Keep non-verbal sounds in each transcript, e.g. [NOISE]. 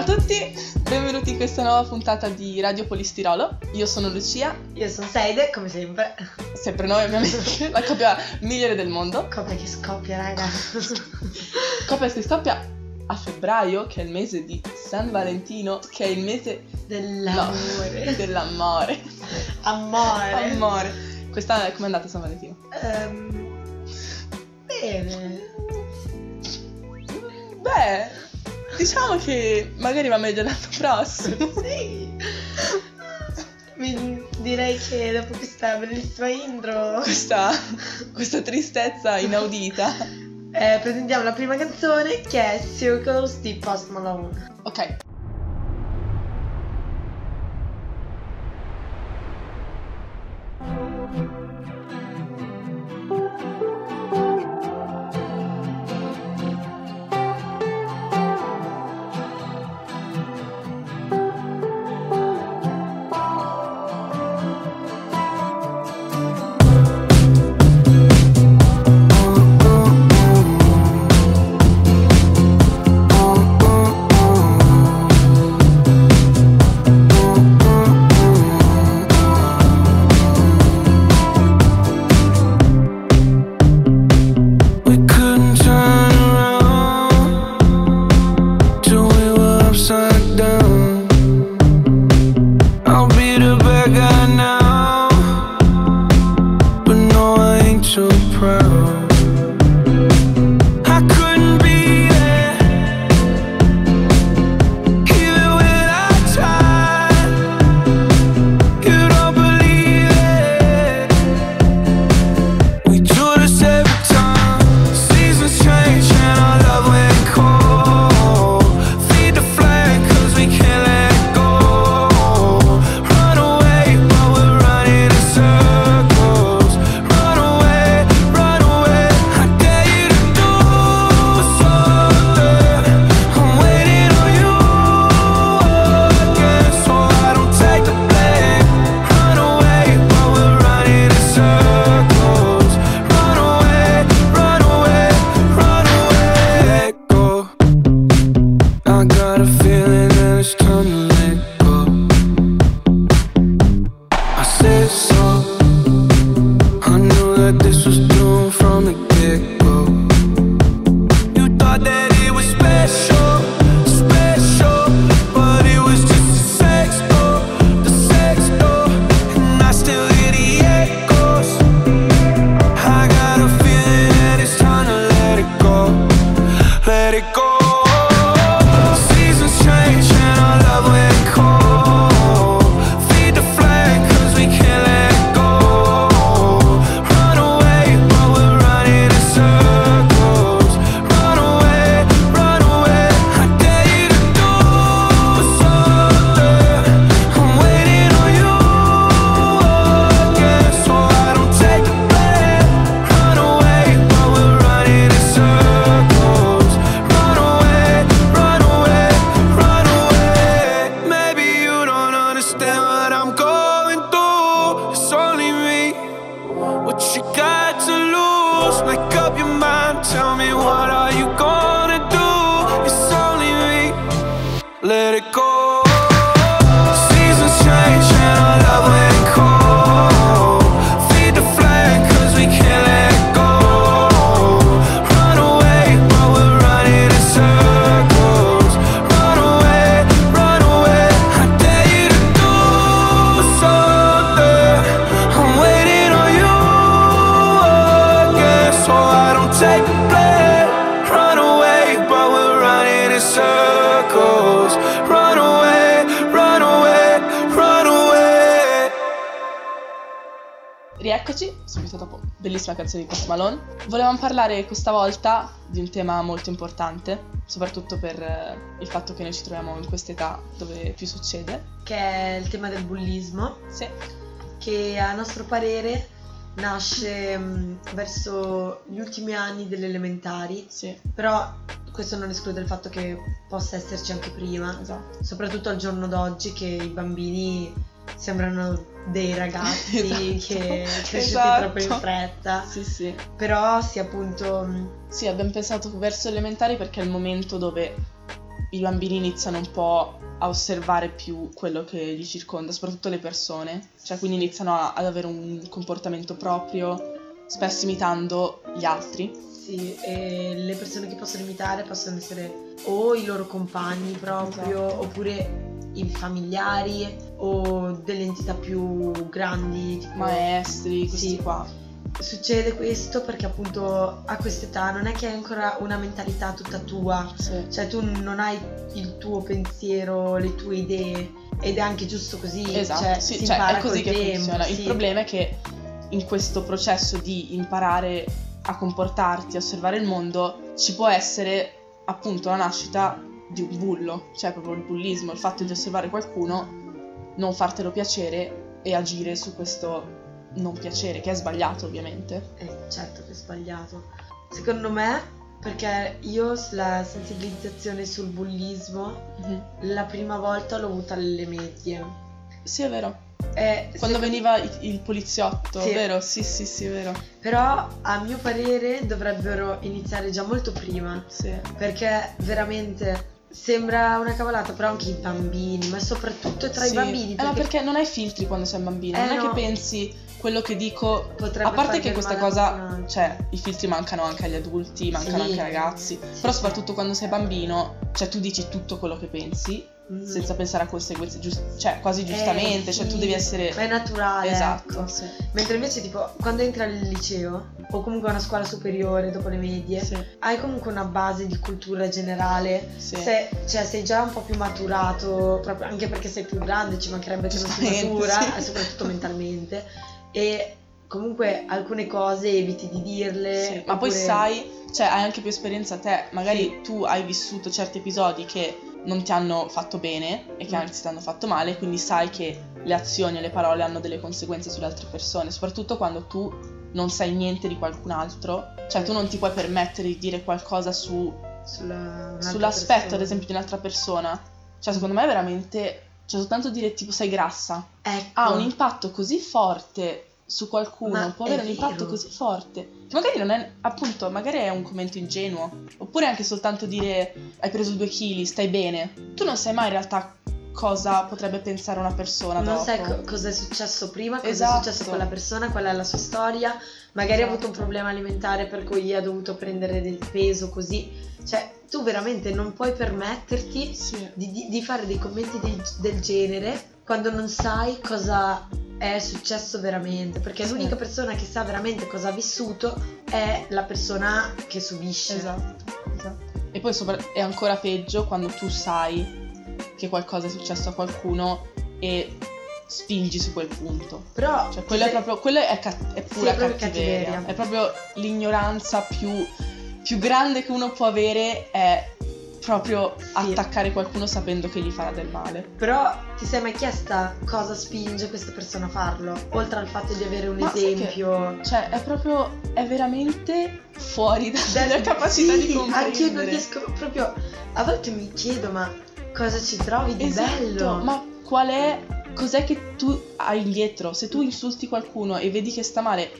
Ciao a tutti, benvenuti in questa nuova puntata di Radio Polistirolo. Io sono Lucia. Io sono Seide, come sempre. Sempre noi, ovviamente, la coppia migliore del mondo. Coppia che scoppia, raga. [LAUGHS] coppia che scoppia a febbraio, che è il mese di San Valentino, che è il mese dell'amore. No, dell'amore. Amore. Amore. Quest'anno come è andata San Valentino? Um, bene. Beh, diciamo che magari va meglio l'anno prossimo. [LAUGHS] sì. Mi direi che dopo questa bellissima intro. Questa, questa tristezza inaudita. eh, presentiamo la prima canzone che è Circles di Post Malone. Ok. bellissima canzone di Post Malone. Volevamo parlare questa volta di un tema molto importante, soprattutto per eh, il fatto che noi ci troviamo in quest'età dove più succede. Che è il tema del bullismo. Sì. Che a nostro parere nasce verso gli ultimi anni delle elementari. Sì. Però questo non esclude il fatto che possa esserci anche prima. Esatto. Soprattutto al giorno d'oggi che i bambini sembrano dei ragazzi [LAUGHS] esatto. che cresciuti esatto. troppo in fretta. Sì, sì. Però sì, appunto. Sì, abbiamo pensato verso elementari perché è il momento dove i bambini iniziano un po' a osservare più quello che li circonda, soprattutto le persone, cioè quindi iniziano a, ad avere un comportamento proprio, spesso imitando gli altri. Sì, e le persone che possono imitare possono essere o i loro compagni proprio, Esatto. oppure i familiari o delle entità più grandi, tipo Maestri, questi Sì. qua. Succede questo perché appunto a quest'età non è che hai ancora una mentalità tutta tua, Sì. cioè tu non hai il tuo pensiero, le tue idee ed è anche giusto così, Esatto, cioè, sì, si cioè, impara è così che tempo, funziona. Il sì. problema è che in questo processo di imparare a comportarti, a osservare il mondo, ci può essere appunto la nascita di un bullo, cioè proprio il bullismo, il fatto di osservare qualcuno, non fartelo piacere e agire su questo non piacere, che è sbagliato ovviamente. Eh, certo che è sbagliato. Secondo me, perché io la sensibilizzazione sul bullismo la prima volta l'ho avuta alle medie. Sì, è vero. Eh, Quando se- veniva il, il poliziotto, Sì. vero? Sì, sì, sì, è vero. Però a mio parere dovrebbero iniziare già molto prima. Sì. Perché veramente sembra una cavolata, però anche i bambini, ma soprattutto tra Sì. i bambini. Eh, ma perché non hai filtri quando sei bambino, Eh, non è no. che pensi quello che dico potrebbe a parte che questa cosa, cioè, i filtri mancano anche agli adulti, mancano Sì. anche ai ragazzi, Sì, però soprattutto quando sei bambino, cioè tu dici tutto quello che pensi. Senza pensare a conseguenze, giust- cioè quasi Eh, giustamente, cioè tu sì, devi essere Ma è naturale. esatto, ecco. sì. Mentre invece, tipo, quando entri al liceo o comunque a una scuola superiore dopo le medie, Sì, hai comunque una base di cultura generale. sì. Se- cioè, sei già un po' più maturato, proprio anche perché sei più grande, ci mancherebbe che non Giustamente, matura, sì. e soprattutto mentalmente. E comunque alcune cose eviti di dirle. Sì, Ma poi oppure- sai, cioè hai anche più esperienza te, magari tu hai vissuto certi episodi che non ti hanno fatto bene e che Mm. anzi ti hanno fatto male, quindi sai che le azioni e le parole hanno delle conseguenze sulle altre persone, soprattutto quando tu non sai niente di qualcun altro, cioè tu non ti puoi permettere di dire qualcosa su, sulla, sull'aspetto persona. ad esempio di un'altra persona, cioè secondo me veramente, cioè soltanto dire tipo sei grassa, Ecco. ha un impatto così forte su qualcuno, Ma può avere un impatto così forte. Magari non è, appunto, magari è un commento ingenuo. Oppure anche soltanto dire hai preso due chili, stai bene. Tu non sai mai in realtà cosa potrebbe pensare una persona non dopo. sai co- cosa è successo prima, cosa Esatto. è successo a quella persona, qual è la sua storia. Magari ha avuto un Esatto. problema alimentare per cui ha dovuto prendere del peso così. Cioè, tu veramente non puoi permetterti Sì. di, di- di fare dei commenti del, del genere quando non sai cosa è successo veramente. Perché Sì. l'unica persona che sa veramente cosa ha vissuto è la persona che subisce. Esatto, esatto. E poi sopra- è ancora peggio quando tu sai che qualcosa è successo a qualcuno e spingi su quel punto. Però Cioè, quello è se- proprio, quello è, ca- è pura è proprio cattiveria. cattiveria. È proprio l'ignoranza più, più grande che uno può avere è proprio attaccare qualcuno sapendo che gli farà del male. Però ti sei mai chiesta cosa spinge questa persona a farlo? Oltre al fatto di avere un Ma sai che- esempio. Cioè, è proprio, è veramente fuori da- Dal- dalla capacità sì, di comprendere. Anche io non riesco proprio. A volte mi chiedo, ma cosa ci trovi di Esatto, bello? ma qual è, cos'è che tu hai dietro? Se tu insulti qualcuno e vedi che sta male,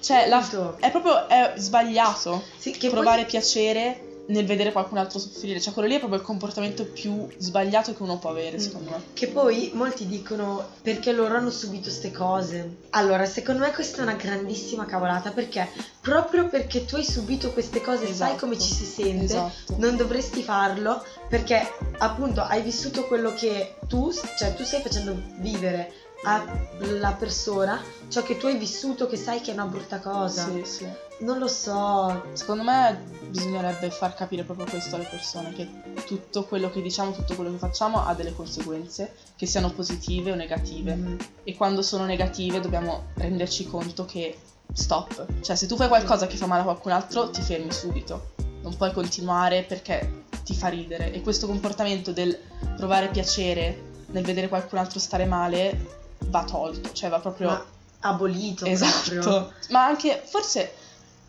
cioè, la- Appunto. è proprio è sbagliato Sì, che poi- provare piacere nel vedere qualcun altro soffrire. Cioè, quello lì è proprio il comportamento più sbagliato che uno può avere, Mm. secondo me. Che poi molti dicono perché loro hanno subito queste cose. Allora, secondo me questa è una grandissima cavolata perché proprio perché tu hai subito queste cose, sai Esatto. come ci si sente, Esatto. non dovresti farlo perché appunto hai vissuto quello che tu, cioè tu stai facendo vivere alla persona ciò che tu hai vissuto che sai che è una brutta cosa. Sì, sì. Non lo so. Secondo me bisognerebbe far capire proprio questo alle persone, che tutto quello che diciamo, tutto quello che facciamo ha delle conseguenze, che siano positive o negative. Mm, E quando sono negative dobbiamo renderci conto che stop. Cioè, se tu fai qualcosa che fa male a qualcun altro, ti fermi subito. Non puoi continuare perché ti fa ridere. E questo comportamento del provare piacere nel vedere qualcun altro stare male va tolto, cioè va proprio Ma abolito esatto. proprio. Ma anche forse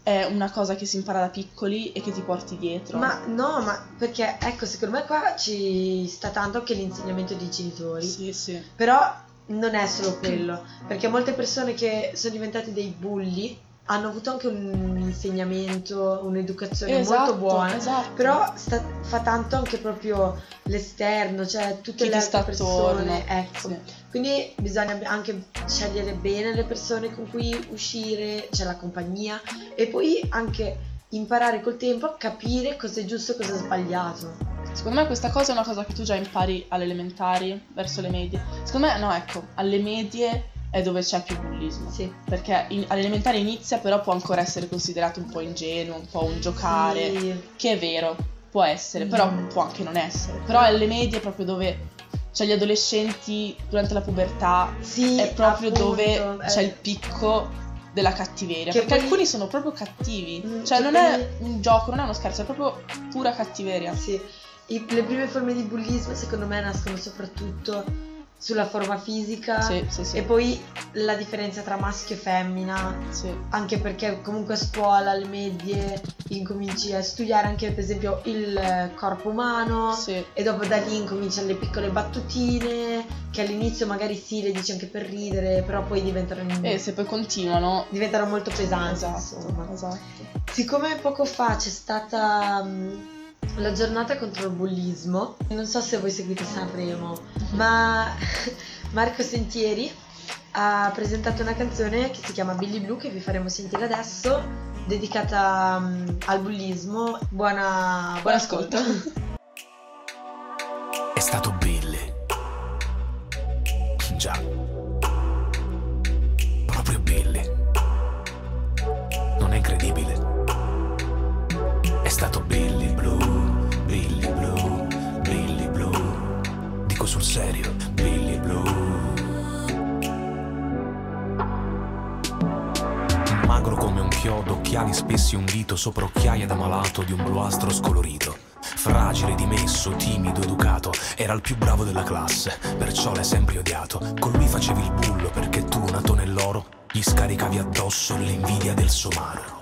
è una cosa che si impara da piccoli e che ti porti dietro. Ma no, ma perché ecco, secondo me qua ci sta tanto anche l'insegnamento dei genitori. sì, sì. Però non è solo quello, perché molte persone che sono diventate dei bulli hanno avuto anche un insegnamento, un'educazione Esatto, molto buona. esatto. Però sta- fa tanto anche proprio l'esterno, cioè tutte Chi le altre persone. attorno. Ecco. Sì. Quindi bisogna anche scegliere bene le persone con cui uscire, cioè la compagnia, e poi anche imparare col tempo a capire cosa è giusto e cosa è sbagliato. Secondo me questa cosa è una cosa che tu già impari alle elementari, verso le medie. Secondo me no, ecco, alle medie è dove c'è più bullismo. Sì. Perché in- alle elementari inizia, però può ancora essere considerato un po' ingenuo, un po' un giocare. Sì. Che è vero, può essere, però Mm. può anche non essere. Però alle medie è proprio dove c'è gli adolescenti durante la pubertà, Sì, è proprio appunto, dove eh. c'è il picco della cattiveria. Che perché poi- alcuni sono proprio cattivi. Mm, cioè non poi- è un gioco, non è uno scherzo, è proprio pura cattiveria. Sì, I- le prime forme di bullismo secondo me nascono soprattutto sulla forma fisica Sì, sì, sì. e poi la differenza tra maschio e femmina, Sì. anche perché comunque a scuola, alle medie, incominci a studiare anche per esempio il eh, corpo umano e dopo da lì incominciano le piccole battutine che all'inizio magari sì le dici anche per ridere, però poi diventano, E se poi continuano. diventano molto pesanti. Esatto, esatto. Siccome poco fa c'è stata mm, la giornata contro il bullismo, non so se voi seguite Sanremo, ma [LAUGHS] Marco Sentieri ha presentato una canzone che si chiama Billy Blue che vi faremo sentire adesso, dedicata mm, al bullismo. Buona, Buon ascolto. È stato Billy. Già. Proprio Billy. Non è credibile. È stato Billy serio, Billy Blue. Magro come un chiodo, occhiali spessi, un dito sopra occhiaie da malato di un bluastro scolorito. Fragile, dimesso, timido, educato, era il più bravo della classe, perciò l'hai sempre odiato. Con lui facevi il bullo perché tu, nato nell'oro, gli scaricavi addosso l'invidia del somaro.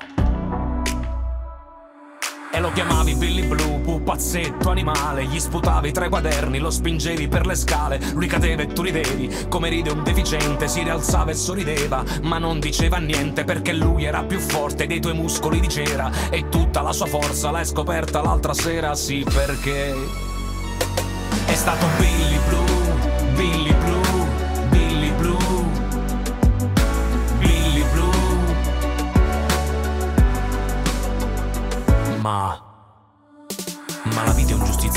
E lo chiamavi Billy Blue, pupazzetto animale. Gli sputavi tra i quaderni, lo spingevi per le scale. Lui cadeva e tu ridevi, come ride un deficiente. Si rialzava e sorrideva, ma non diceva niente Perché lui era più forte dei tuoi muscoli di cera. E tutta la sua forza l'hai scoperta l'altra sera Sì, perché è stato Billy Blue,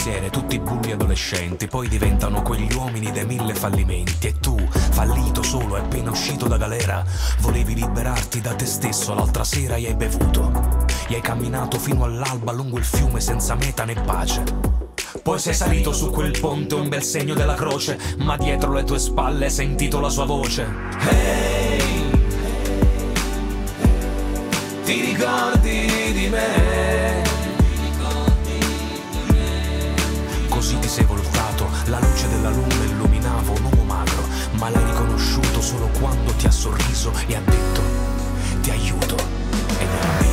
giustiziere, tutti bulli adolescenti, poi diventano quegli uomini dei mille fallimenti. E tu, fallito solo e appena uscito da galera, volevi liberarti da te stesso, l'altra sera gli hai bevuto. Gli hai camminato fino all'alba lungo il fiume senza meta né pace. Poi sei salito su quel ponte, un bel segno della croce, ma dietro le tue spalle hai sentito la sua voce. Ehi, ti ricordi di me? Così ti sei voltato, la luce della luna illuminava un uomo magro, ma l'hai riconosciuto solo quando ti ha sorriso e ha detto ti aiuto. Ed era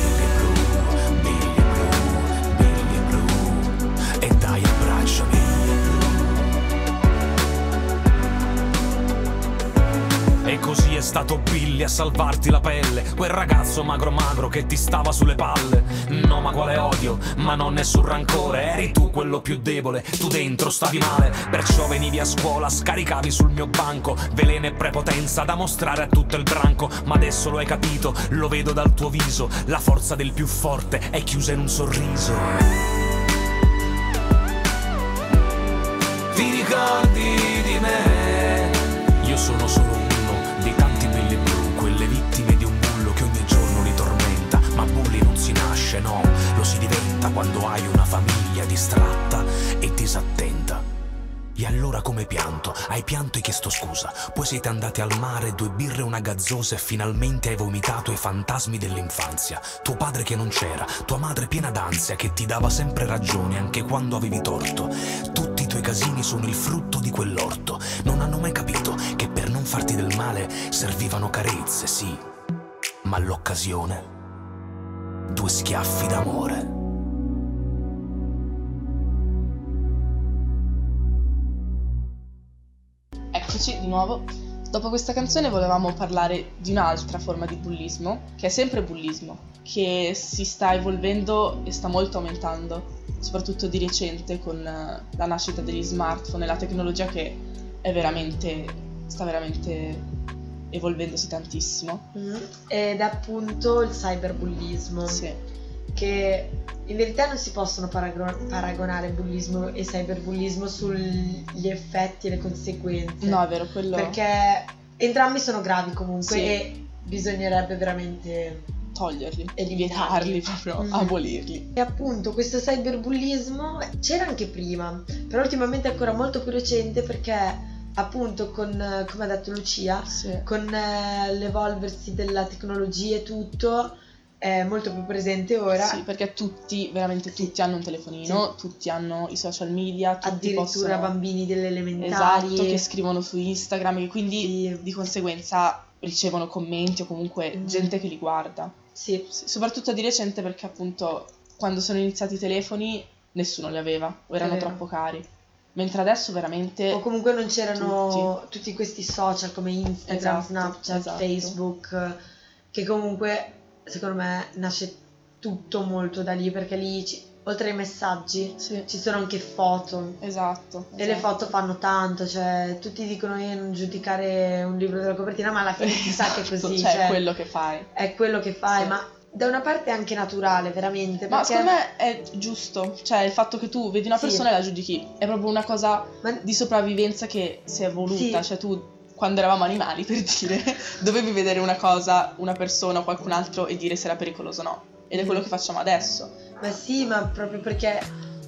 E così è stato Billy a salvarti la pelle. Quel ragazzo magro magro che ti stava sulle palle. No ma quale odio, ma non nessun rancore. Eri tu quello più debole, tu dentro stavi male. Perciò venivi a scuola, scaricavi sul mio banco. Veleno e prepotenza da mostrare a tutto il branco. Ma adesso lo hai capito, lo vedo dal tuo viso. La forza del più forte è chiusa in un sorriso. Ti ricordi di me? Io sono solo si nasce, no, lo si diventa quando hai una famiglia distratta e disattenta. E allora come pianto? Hai pianto e chiesto scusa. Poi siete andati al mare, due birre e una gazzosa e finalmente hai vomitato i fantasmi dell'infanzia. Tuo padre che non c'era, tua madre piena d'ansia che ti dava sempre ragione anche quando avevi torto. Tutti i tuoi casini sono il frutto di quell'orto. Non hanno mai capito che per non farti del male servivano carezze, sì. Ma l'occasione? Due schiaffi d'amore. Eccoci di nuovo. Dopo questa canzone volevamo parlare di un'altra forma di bullismo, che è sempre bullismo, che si sta evolvendo e sta molto aumentando, soprattutto di recente con eh, la nascita degli smartphone e la tecnologia che è veramente, sta veramente evolvendosi tantissimo. Mm. Ed è appunto il cyberbullismo. Sì, che in verità non si possono paragon- paragonare bullismo e cyberbullismo sugli effetti e le conseguenze. no, è vero, quello Perché entrambi sono gravi comunque Sì. e bisognerebbe veramente... toglierli, Eliminarli. vietarli, proprio Mhm. abolirli. E appunto questo cyberbullismo c'era anche prima, però ultimamente è ancora molto più recente perché appunto con, eh, come ha detto Lucia, Sì. con eh, l'evolversi della tecnologia e tutto è molto più presente ora. Sì, perché tutti, veramente tutti hanno un telefonino, tutti hanno i social media, tutti addirittura possono... bambini delle elementari Esatto, che scrivono su Instagram e quindi Sì. di conseguenza ricevono commenti o comunque Mm. gente che li guarda. sì, Sì, soprattutto di recente perché appunto quando sono iniziati i telefoni nessuno li aveva o erano troppo cari. Mentre adesso veramente o comunque non c'erano tutti questi social come Instagram, Esatto, Snapchat, esatto. Facebook che comunque secondo me nasce tutto molto da lì perché lì ci- oltre ai messaggi Sì, ci sono anche foto esatto. e le esatto. foto fanno tanto, cioè tutti dicono io non giudicare un libro della copertina, ma alla fine [LAUGHS] si sa che è Esatto, così, cioè, cioè, è quello che fai. è quello che fai, Sì. ma da una parte è anche naturale, veramente, Ma perché secondo me è giusto, cioè il fatto che tu vedi una Sì. persona e la giudichi è proprio una cosa ma- di sopravvivenza che si è evoluta, Sì. cioè tu quando eravamo animali [LAUGHS] per dire dovevi vedere una cosa, una persona o qualcun altro e dire se era pericoloso o no. Ed è Mm. quello che facciamo adesso. Ma sì, ma proprio perché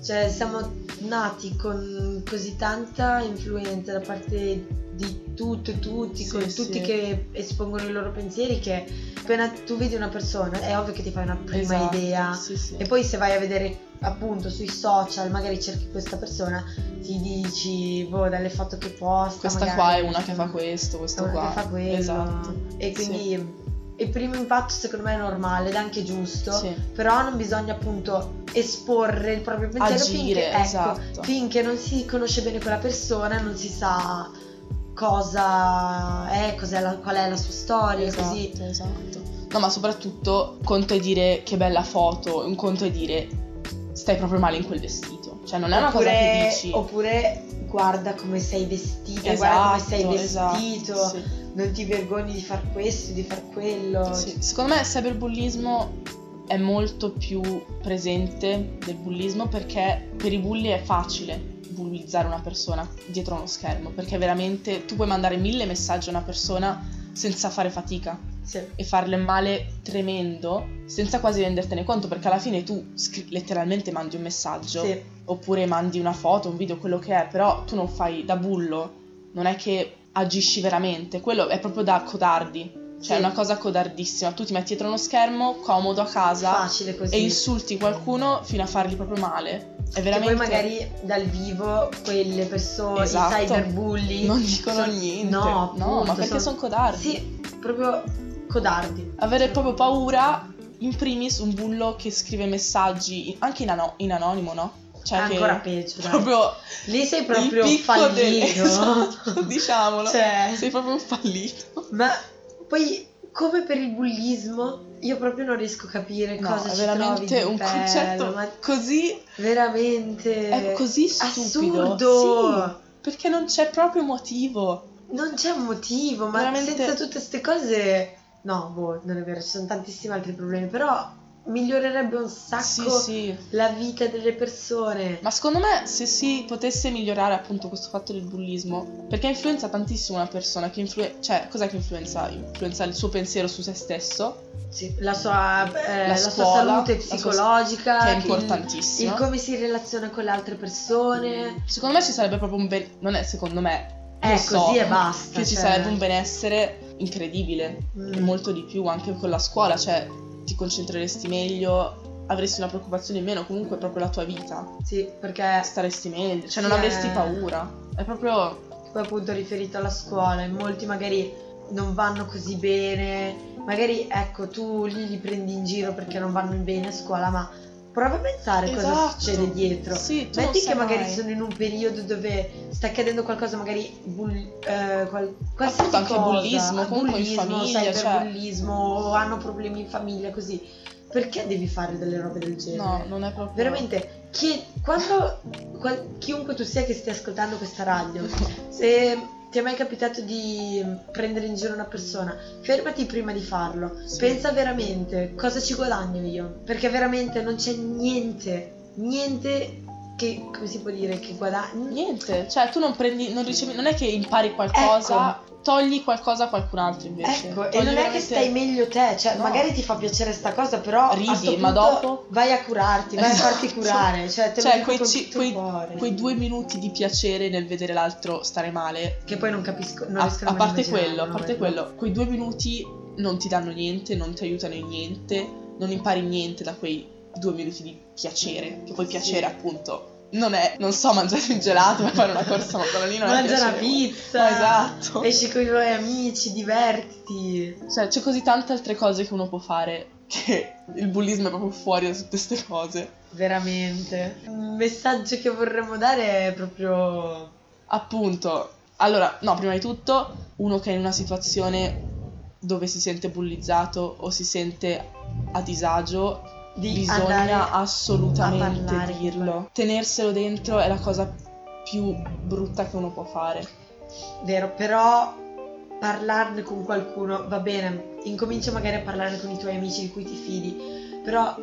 cioè, siamo nati con così tanta influenza da parte di tutto e tutti, Sì, con sì. tutti che espongono i loro pensieri, che appena tu vedi una persona è ovvio che ti fai una prima Esatto, idea. Sì. E poi se vai a vedere appunto sui social, magari cerchi questa persona, ti dici, boh, dalle foto che posta. Questa magari, qua è una che fa questo, questo una qua. che fa quello. Esatto. E quindi il primo impatto secondo me è normale ed è anche giusto. Sì. Però non bisogna appunto esporre il proprio pensiero Agire, finché, ecco, esatto. finché non si conosce bene quella persona, non si sa cosa è, cos'è la- qual è la sua storia, Esatto, così. esatto. No, ma soprattutto conto è dire che bella foto, un conto è dire stai proprio male in quel vestito. Cioè non è una cosa che dici oppure guarda come sei vestita, guarda come sei esatto, vestito, sì. non ti vergogni di far questo, di far quello. Sì, Secondo me il cyberbullismo è molto più presente del bullismo perché per i bulli è facile bullizzare una persona dietro uno schermo perché veramente tu puoi mandare mille messaggi a una persona senza fare fatica Sì. e farle male tremendo senza quasi rendertene conto perché alla fine tu scri- letteralmente mandi un messaggio Sì. oppure mandi una foto, un video, quello che è, però tu non fai da bullo, non è che agisci veramente, quello è proprio da codardi, cioè è una cosa codardissima, tu ti metti dietro uno schermo, comodo a casa Facile così. e insulti qualcuno fino a fargli proprio male. È veramente... Che poi magari dal vivo quelle persone, Esatto. i cyberbulli non dicono son- niente. No, no, ma perché son- sono codardi. Sì, proprio codardi. Avere proprio paura, in primis un bullo che scrive messaggi, anche in, ano- in anonimo, no? Cioè che Ancora peggio, proprio Lì sei proprio del- fallito. [LAUGHS] Esatto, diciamolo. Cioè, Sei proprio un fallito. ma poi come per il bullismo, io proprio non riesco a capire No, cosa è ci veramente un bello, concetto così veramente è così stupido. assurdo. Sì, perché non c'è proprio motivo. Non c'è un motivo, ma Veramente- senza tutte queste cose no, boh, non è vero, ci sono tantissimi altri problemi, però migliorerebbe un sacco Sì, sì. la vita delle persone. Ma secondo me se si potesse migliorare appunto questo fatto del bullismo, perché influenza tantissimo una persona che influenza, cioè cos'è che influenza? Influenza il suo pensiero su se stesso, Sì, la sua, eh, La la sua salute la sua- psicologica, che è il- importantissima. il come si relaziona con le altre persone. Secondo me ci sarebbe proprio un ben... non è secondo me, È so, così e basta. che ci cioè. sarebbe un benessere incredibile, Mm. molto di più anche con la scuola, cioè ti concentreresti meglio, avresti una preoccupazione in meno, comunque proprio la tua vita, Sì, perché staresti meglio, cioè non Sì, avresti è- paura, è proprio... poi appunto riferito alla scuola, in molti magari non vanno così bene, magari ecco tu lì li prendi in giro perché non vanno bene a scuola, ma prova a pensare cosa Esatto. succede dietro. Sì, Metti sai che magari mai. sono in un periodo dove sta accadendo qualcosa, magari bull- eh, qual- qualsiasi Appunto, anche cosa, bullismo, comunque in bullismo, famiglia, cioè- cyberbullismo, o hanno problemi in famiglia, così. Perché devi fare delle robe del genere? No, non è proprio... Veramente, chi- quando qual- chiunque tu sia che stia ascoltando questa radio, [LAUGHS] se ti è mai capitato di prendere in giro una persona, fermati prima di farlo. Sì. Pensa veramente cosa ci guadagno io, perché veramente non c'è niente, niente che, come si può dire, che guadagni. Niente, cioè tu non prendi, non ricevi, non è che impari qualcosa, togli qualcosa a qualcun altro invece. Ecco, e Togli non è che veramente- stai meglio te, cioè No. magari ti fa piacere sta cosa, però Ridi, ma dopo- vai a curarti, vai a farti Esatto. curare, cioè te lo Cioè, dico quei, ci- quei- quei due minuti di piacere nel vedere l'altro stare male, Che poi non capisco, non a, a parte quello, a parte quello. quello, quei due minuti non ti danno niente, non ti aiutano in niente, non impari niente da quei due minuti di piacere, che poi piacere appunto non è, non so, mangiare un gelato e fare una corsa ma lì non è Mangia piacere. pizza, esatto. esci con i tuoi amici, divertiti. Cioè, c'è così tante altre cose che uno può fare che il bullismo è proprio fuori da tutte queste cose. Veramente. Un messaggio che vorremmo dare è proprio... Appunto, allora, no, prima di tutto, uno che è in una situazione dove si sente bullizzato o si sente a disagio, Di bisogna assolutamente parlare dirlo. Tenerselo dentro è la cosa più brutta che uno può fare. Vero, però parlarne con qualcuno va bene. Incomincia magari a parlarne con i tuoi amici di cui ti fidi, però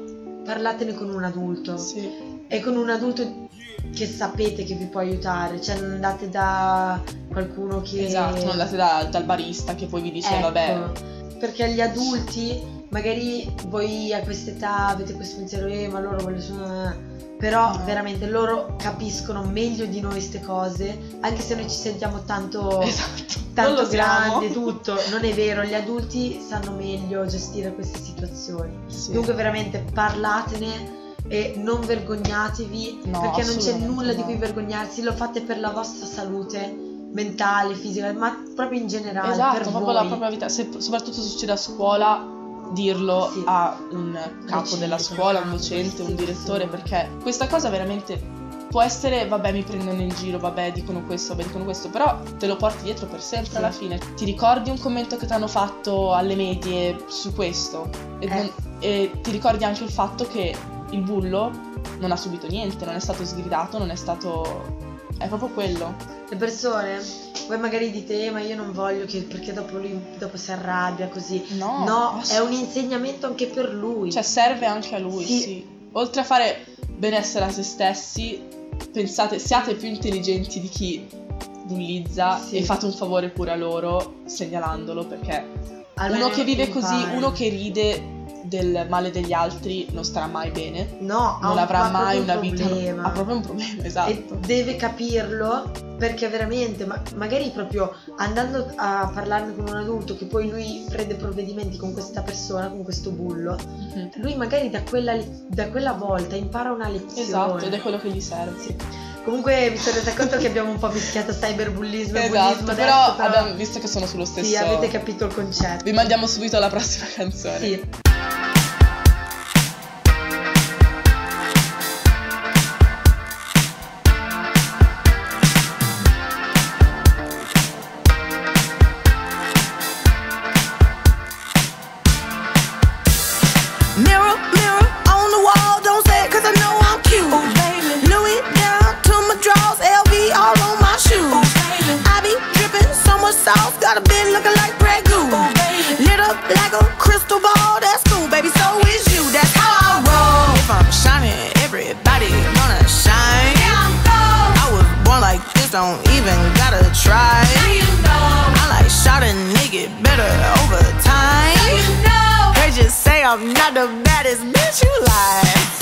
parlatene con un adulto. Sì. E con un adulto che sapete che vi può aiutare, cioè non andate da qualcuno che... Esatto, non andate da- dal barista che poi vi dice, Ecco, vabbè, Perché gli adulti, magari voi a quest'età avete questo pensiero, eh, ma loro vogliono solo... Però No. veramente loro capiscono meglio di noi queste cose, anche se noi ci sentiamo tanto, esatto, tanto lo siamo. tutto. Non è vero, gli adulti sanno meglio gestire queste situazioni. Sì. Dunque veramente parlatene e non vergognatevi No, perché non c'è nulla di no. cui vergognarsi, lo fate per la vostra salute mentale, fisica, ma proprio in generale Esatto, per proprio voi. la propria vita. Se, soprattutto se succede a scuola, dirlo Sì. a un capo Docente, della scuola, un docente, un direttore, perché questa cosa veramente può essere, vabbè, mi prendono in giro, vabbè, dicono questo, vabbè, dicono questo, però te lo porti dietro per sempre Sì. alla fine. Ti ricordi un commento che ti hanno fatto alle medie su questo? E, Eh. non- e ti ricordi anche il fatto che il bullo non ha subito niente, non è stato sgridato, non è stato... È proprio quello. Le persone, voi magari dite, "Eh, ma io non voglio che perché dopo lui dopo si arrabbia così. No, No, è un insegnamento anche per lui. Cioè, serve anche a lui, Sì. sì. Oltre a fare benessere a se stessi, pensate, siate più intelligenti di chi bullizza Sì. e fate un favore pure a loro segnalandolo, perché Almeno uno che vive così, impari. uno che ride del male degli altri non starà mai bene, no, non un- avrà mai proprio una un vita, problema. ha proprio un problema, e esatto. deve capirlo perché veramente ma- magari proprio andando a parlarne con un adulto che poi lui prende provvedimenti con questa persona con questo bullo Mhm. lui magari da quella, da quella volta impara una lezione Esatto, ed è quello che gli serve. Comunque vi siete resi conto che abbiamo un po' mischiato cyberbullismo e Esatto, bullismo però, adesso, però abbiamo visto che sono sullo stesso. sì avete capito il concetto Vi mandiamo subito alla prossima [LAUGHS] canzone. sì don't even gotta try. I like shot a nigga better over time. They just say I'm not the baddest bitch you like.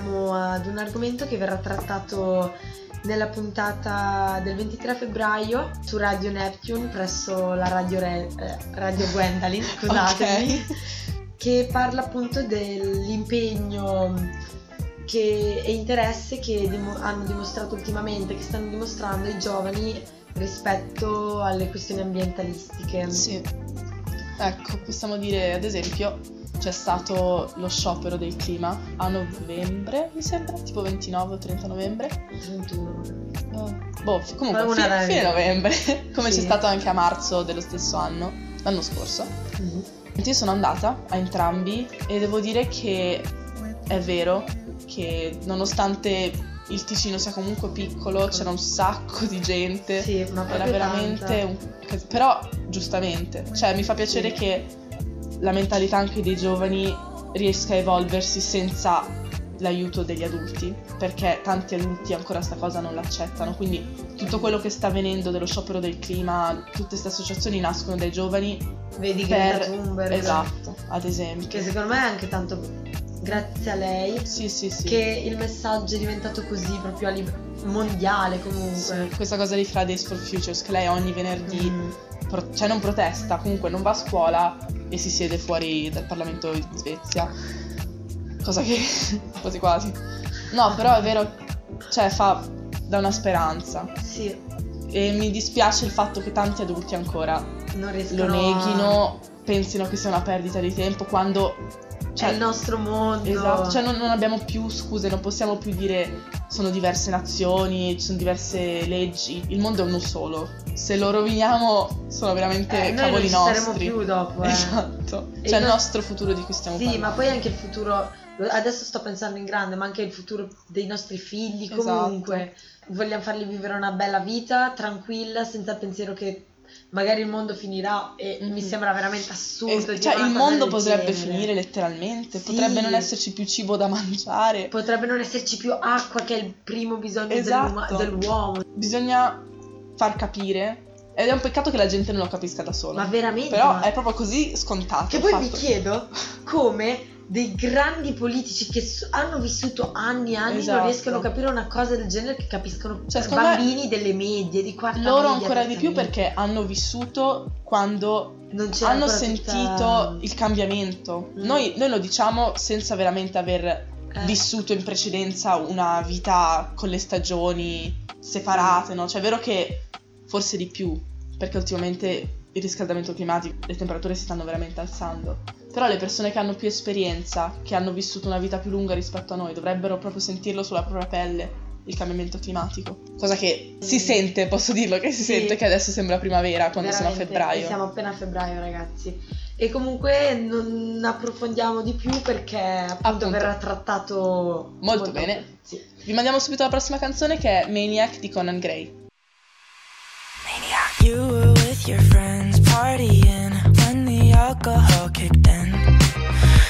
Accendiamo ad un argomento che verrà trattato nella puntata del 23 febbraio su Radio Neptune presso la Radio, Re- eh, Radio Gwendolyn, [LAUGHS] scusatemi, che parla appunto dell'impegno che- e interesse che dimo- hanno dimostrato ultimamente, che stanno dimostrando i giovani rispetto alle questioni ambientalistiche. Sì. Ecco, possiamo dire ad esempio c'è stato lo sciopero del clima a novembre, mi sembra, tipo 29 o 30 novembre. 31. Eh, boh, comunque fine, fine novembre, [LAUGHS] come Sì. c'è stato anche a marzo dello stesso anno, l'anno scorso. Mhm. Io sono andata a entrambi e devo dire che è vero che nonostante il Ticino sia comunque piccolo, c'era un sacco di gente. Sì, ma Era veramente tanta. un Però giustamente, cioè mi fa piacere Sì. che la mentalità anche dei giovani riesca a evolversi senza l'aiuto degli adulti, perché tanti adulti ancora sta cosa non l'accettano, quindi tutto quello che sta avvenendo dello sciopero del clima, tutte queste associazioni nascono dai giovani Vedi Greta per Thunberg. esatto, ad esempio. Che secondo me è anche tanto grazie a lei Sì, sì, sì. che il messaggio è diventato così proprio a livello mondiale comunque. Questa cosa di Fridays for Futures che lei ogni venerdì Mm. Pro- cioè non protesta, comunque non va a scuola e si siede fuori dal Parlamento in Svezia. Cosa che [LAUGHS] quasi quasi. No, però è vero, cioè fa da una speranza. Sì, E mi dispiace il fatto che tanti adulti ancora lo a- neghino, pensino che sia una perdita di tempo quando È cioè, il nostro mondo. Esatto, cioè non, non abbiamo più scuse, non possiamo più dire sono diverse nazioni, ci sono diverse leggi, il mondo è uno solo. Se lo roviniamo sono veramente Eh, noi non cavoli ci nostri. saremo più dopo, eh. Esatto. E Cioè il noi- nostro futuro di cui stiamo Sì, parlando. ma poi anche il futuro, adesso sto pensando in grande, ma anche il futuro dei nostri figli Esatto. comunque. Vogliamo farli vivere una bella vita, tranquilla, senza il pensiero che magari il mondo finirà e Mhm. mi sembra veramente assurdo. Es- dire cioè il mondo potrebbe genere. finire letteralmente, Sì. potrebbe non esserci più cibo da mangiare. Potrebbe non esserci più acqua che è il primo bisogno Esatto. dell'uomo. Bisogna far capire ed è un peccato che la gente non lo capisca da sola. Ma veramente? Però ma- è proprio così scontato. Che poi mi fatto. chiedo [LAUGHS] come dei grandi politici che s- hanno vissuto anni e anni Esatto. non riescono a capire una cosa del genere che capiscono Cioè, bambini delle medie, di quarta Loro media, ancora di più media. perché hanno vissuto quando hanno sentito tutta- il cambiamento. Mm. Noi, noi lo diciamo senza veramente aver Eh, vissuto in precedenza una vita con le stagioni separate, no? Cioè è vero che forse di più, perché ultimamente il riscaldamento climatico, le temperature si stanno veramente alzando. Però le persone che hanno più esperienza, che hanno vissuto una vita più lunga rispetto a noi, dovrebbero proprio sentirlo sulla propria pelle il cambiamento climatico. Cosa che si Mm. sente, posso dirlo che si Sì. sente che adesso sembra primavera quando siamo a veramente, febbraio. Siamo appena a febbraio, ragazzi. E comunque non approfondiamo di più perché appunto, Appunto. verrà trattato Molto bene. Sì. Vi mandiamo subito alla prossima canzone che è Maniac di Conan Gray. You were with your the alcohol kicked in.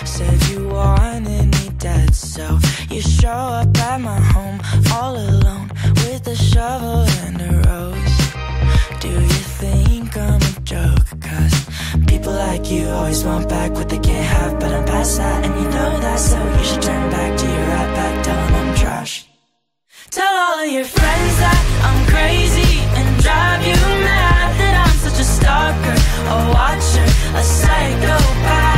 Said you wanted me dead, so you show up at my home all alone with a shovel and a rose. Do you think I'm a joke? Cause people like you always want back what they can't have, but I'm past that, and you know that, so you should turn back to your right back, tell 'em I'm trash. Tell all of your friends that I'm crazy and drive you mad that I'm such a stalker, a watcher, a psychopath.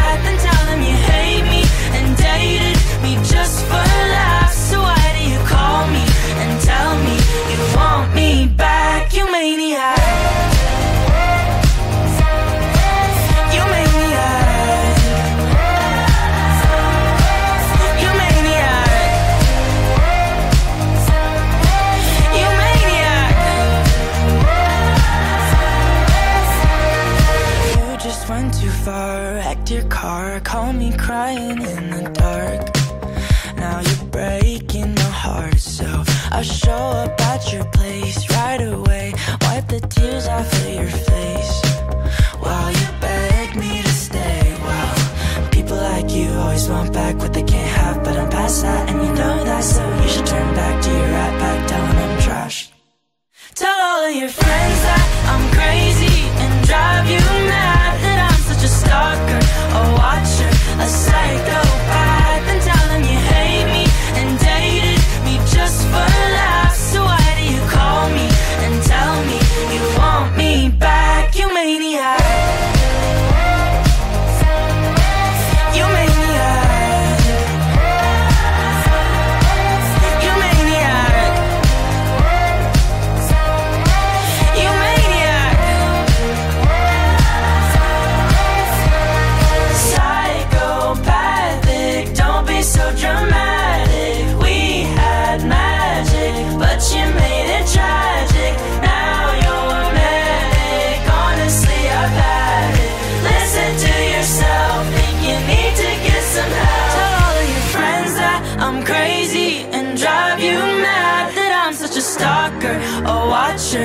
Your place right away. Wipe the tears off of your face while you beg me to stay. Wow, people like you always want back what they can't have, but I'm past that, and you know that, so you should turn back to your right back,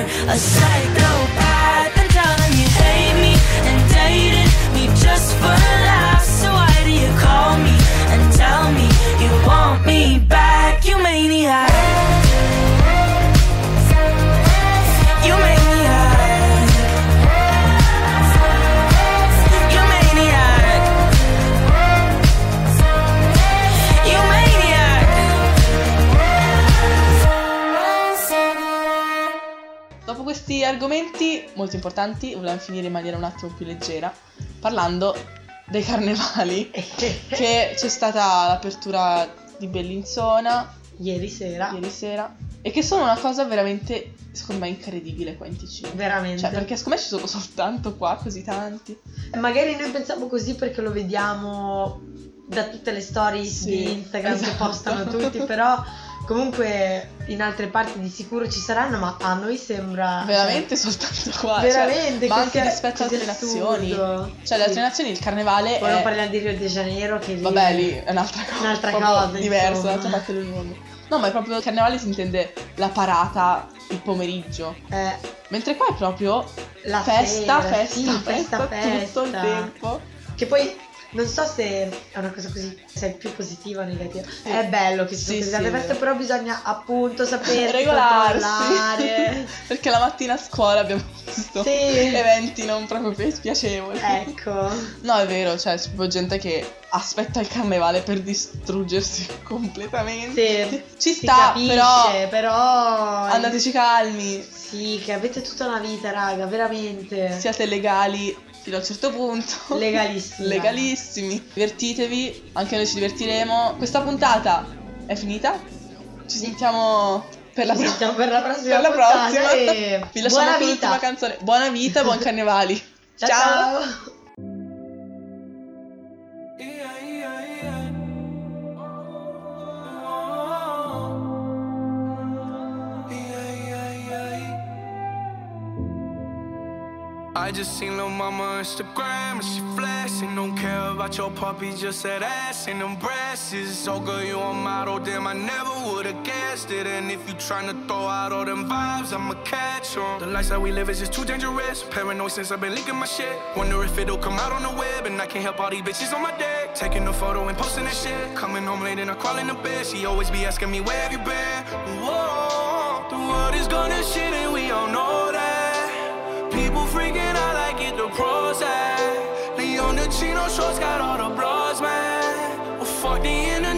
a psychopath. Questi argomenti molto importanti, volevamo finire in maniera un attimo più leggera, parlando dei carnevali, [LAUGHS] che c'è stata l'apertura di Bellinzona Ieri sera, ieri sera, e che sono una cosa veramente, secondo me, incredibile qua in Ticino. veramente. Cioè, perché secondo me ci sono soltanto qua così tanti. Magari noi pensiamo così perché lo vediamo da tutte le stories Sì, di Instagram che esatto. postano tutti, però [LAUGHS] comunque in altre parti di sicuro ci saranno, ma a noi sembra Veramente soltanto qua. cioè, cioè, veramente ma anche così- rispetto ad altre nazioni. Cioè, le altre Sì. nazioni il carnevale Poi non è... parliamo di Rio de Janeiro che lì Vabbè, lì è un'altra cosa. Un'altra cosa, Diversa, dall'altra parte del mondo. No, ma è proprio il carnevale si intende la parata il pomeriggio. eh, Mentre qua è proprio la festa, sera, festa, sì, festa, tutto il festa. tempo. Che poi non so se è una cosa così, se è più positiva o negativa. È bello che ci sono Sì, queste sì, feste, però bisogna appunto sapere [LAUGHS] Regolarsi. [LAUGHS] Perché la mattina a scuola abbiamo visto Sì. eventi non proprio pi- piacevoli. ecco. No, è vero, cioè c'è gente che aspetta il carnevale per distruggersi [LAUGHS] completamente. Sì, Ci si sta, capisce, però però andateci calmi, Sì, che avete tutta una vita, raga, veramente. siate legali fino a un certo punto. [LAUGHS] Legalissimi. Legalissimi. Divertitevi, anche noi ci divertiremo. Questa puntata è finita. Ci sentiamo per la prossima. sentiamo per la [LAUGHS] prossima Per la prossima. e Vi lasciamo buona con l'ultima vita. canzone. Buona vita buon [LAUGHS] carnevali. Ciao. ciao. I just seen lil' mama Instagram and she flashing. Don't care about your puppy, just that ass and them breasts. So good you a model, damn I never would've guessed it. And if you tryna throw out all them vibes, I'ma catch 'em. The lifestyle we live is just too dangerous. Paranoid since I've been leaking my shit. Wonder if it'll come out on the web, and I can't help all these bitches on my deck. Taking a photo and posting that shit. Coming home late and I crawl in the bed. She always be asking me where have you been. Whoa, the world is gonna shit and we all know that. People freaking pros. Leon the Chino shorts got all the blogs, man. Well, fuck the internet